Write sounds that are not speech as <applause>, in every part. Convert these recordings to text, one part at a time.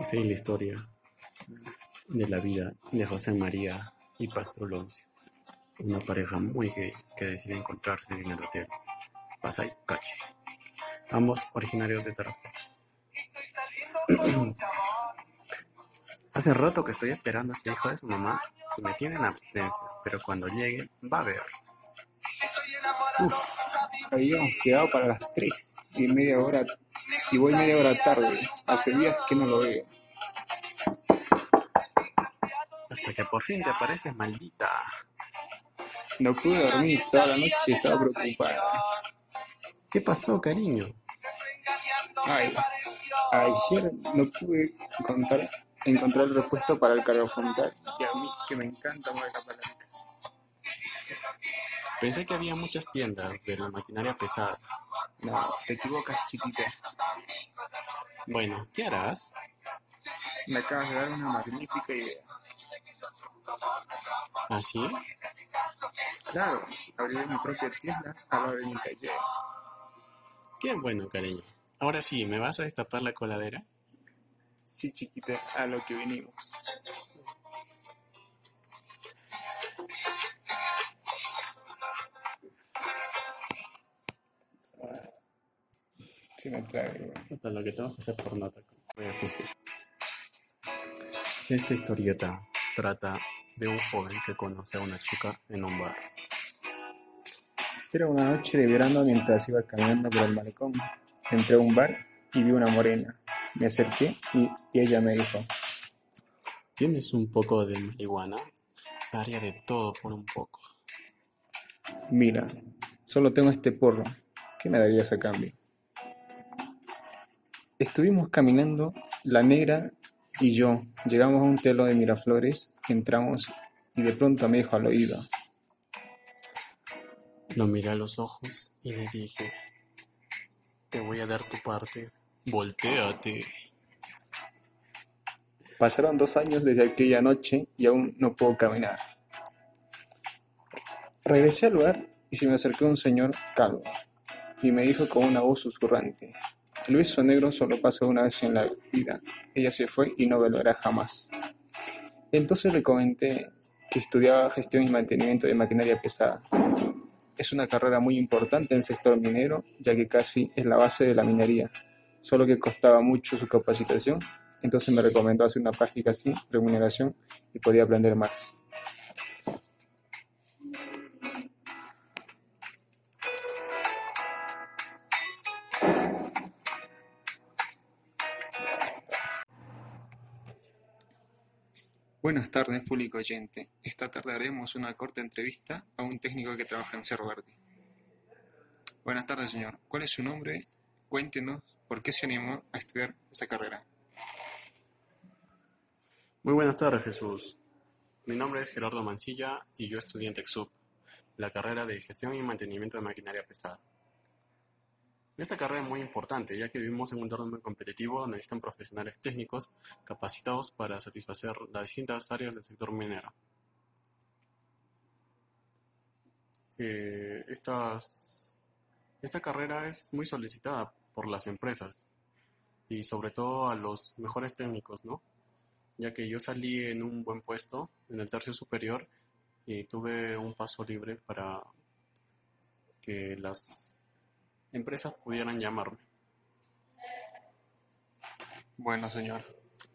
Esta es la historia de la vida de José María y Pastor Loncio, una pareja muy gay que decide encontrarse en el hotel Pasay Cache, ambos originarios de Tarapacá. <clears throat> Hace rato que estoy esperando a este hijo de su mamá y me tiene en abstinencia, pero cuando llegue va a ver. Uf, habíamos quedado para las tres y media hora y voy media hora tarde. Hace días que no lo veo. Hasta que por fin te apareces, maldita. No pude dormir toda la noche, estaba preocupada. ¿Qué pasó, cariño? Ay, ayer no pude encontrar, encontrar el repuesto para el cargo frontal y a mí que me encanta mover la palanca. Pensé que había muchas tiendas de la maquinaria pesada. No, te equivocas, chiquita. Bueno, ¿qué harás? Me acabas de dar una magnífica idea. ¿Así? Claro, abriré mi propia tienda al de mi taller. Qué bueno, cariño. Ahora sí, ¿me vas a destapar la coladera? Sí, chiquita, a lo que vinimos. Sí me trae, güey. Hasta lo que tengo que hacer por nota. Esta historieta trata de un joven que conoce a una chica en un bar. Era una noche de verano mientras iba caminando por el malecón. Entré a un bar y vi una morena. Me acerqué y, y ella me dijo, ¿Tienes un poco de marihuana? Haría de todo por un poco. mira, solo tengo este porro. ¿Qué me darías a cambio? Estuvimos caminando, la negra y yo. Llegamos a un telo de Miraflores, entramos y de pronto me dijo al oído, Lo miré a los ojos y le dije, te voy a dar tu parte. Voltéate. Pasaron dos años desde aquella noche y aún no puedo caminar. Regresé al lugar y se me acercó un señor calvo y me dijo con una voz susurrante, el beso negro solo pasa una vez en la vida. Ella se fue y no volverá jamás. Entonces le comenté que estudiaba gestión y mantenimiento de maquinaria pesada. Es una carrera muy importante en el sector minero, ya que casi es la base de la minería, solo que costaba mucho su capacitación, entonces me recomendó hacer una práctica sin remuneración y podía aprender más. Buenas tardes, público oyente. Esta tarde haremos una corta entrevista a un técnico que trabaja en Cerro Verde. Buenas tardes, señor. ¿Cuál es su nombre? Cuéntenos por qué se animó a estudiar esa carrera. Muy buenas tardes, Jesús. Mi nombre es Gerardo Mancilla y yo estudié en TechSoup, la carrera de gestión y mantenimiento de maquinaria pesada. Esta carrera es muy importante, ya que vivimos en un entorno muy competitivo donde necesitan profesionales técnicos capacitados para satisfacer las distintas áreas del sector minero. Eh, esta carrera es muy solicitada por las empresas y sobre todo a los mejores técnicos, ¿no? Ya que yo salí en un buen puesto en el tercio superior y tuve un paso libre para que las empresas pudieran llamarme. Bueno, señor.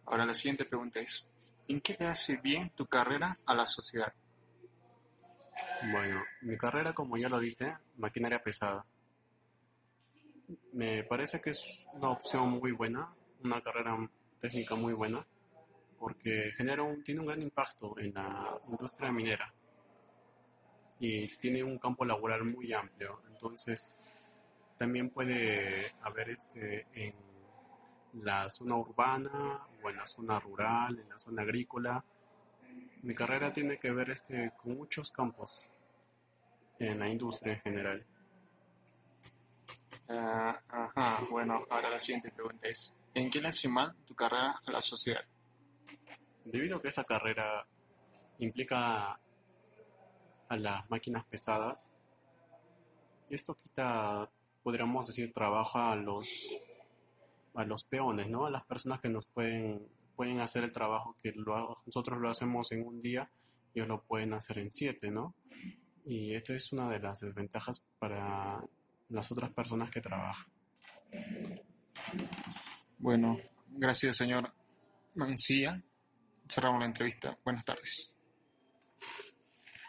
Ahora la siguiente pregunta es, ¿en qué le hace bien tu carrera a la sociedad? Bueno, mi carrera, como ya lo dice, maquinaria pesada. Me parece que es una opción muy buena, una carrera técnica muy buena, porque genera un, tiene un gran impacto en la industria minera y tiene un campo laboral muy amplio. Entonces, también puede haber este en la zona urbana o en la zona rural, en la zona agrícola. Mi carrera tiene que ver este con muchos campos en la industria en general. Ah, ajá, bueno, ahora la siguiente pregunta es, ¿en qué le hace mal tu carrera a la sociedad? Debido a que esa carrera implica a las máquinas pesadas, esto quita, podríamos decir, trabaja a los a los peones, ¿no? A las personas que nos pueden, pueden hacer el trabajo que lo, nosotros lo hacemos en un día, ellos lo pueden hacer en siete, ¿no? Y esto es una de las desventajas para las otras personas que trabajan. Bueno, gracias señor Mancilla. Cerramos la entrevista. Buenas tardes.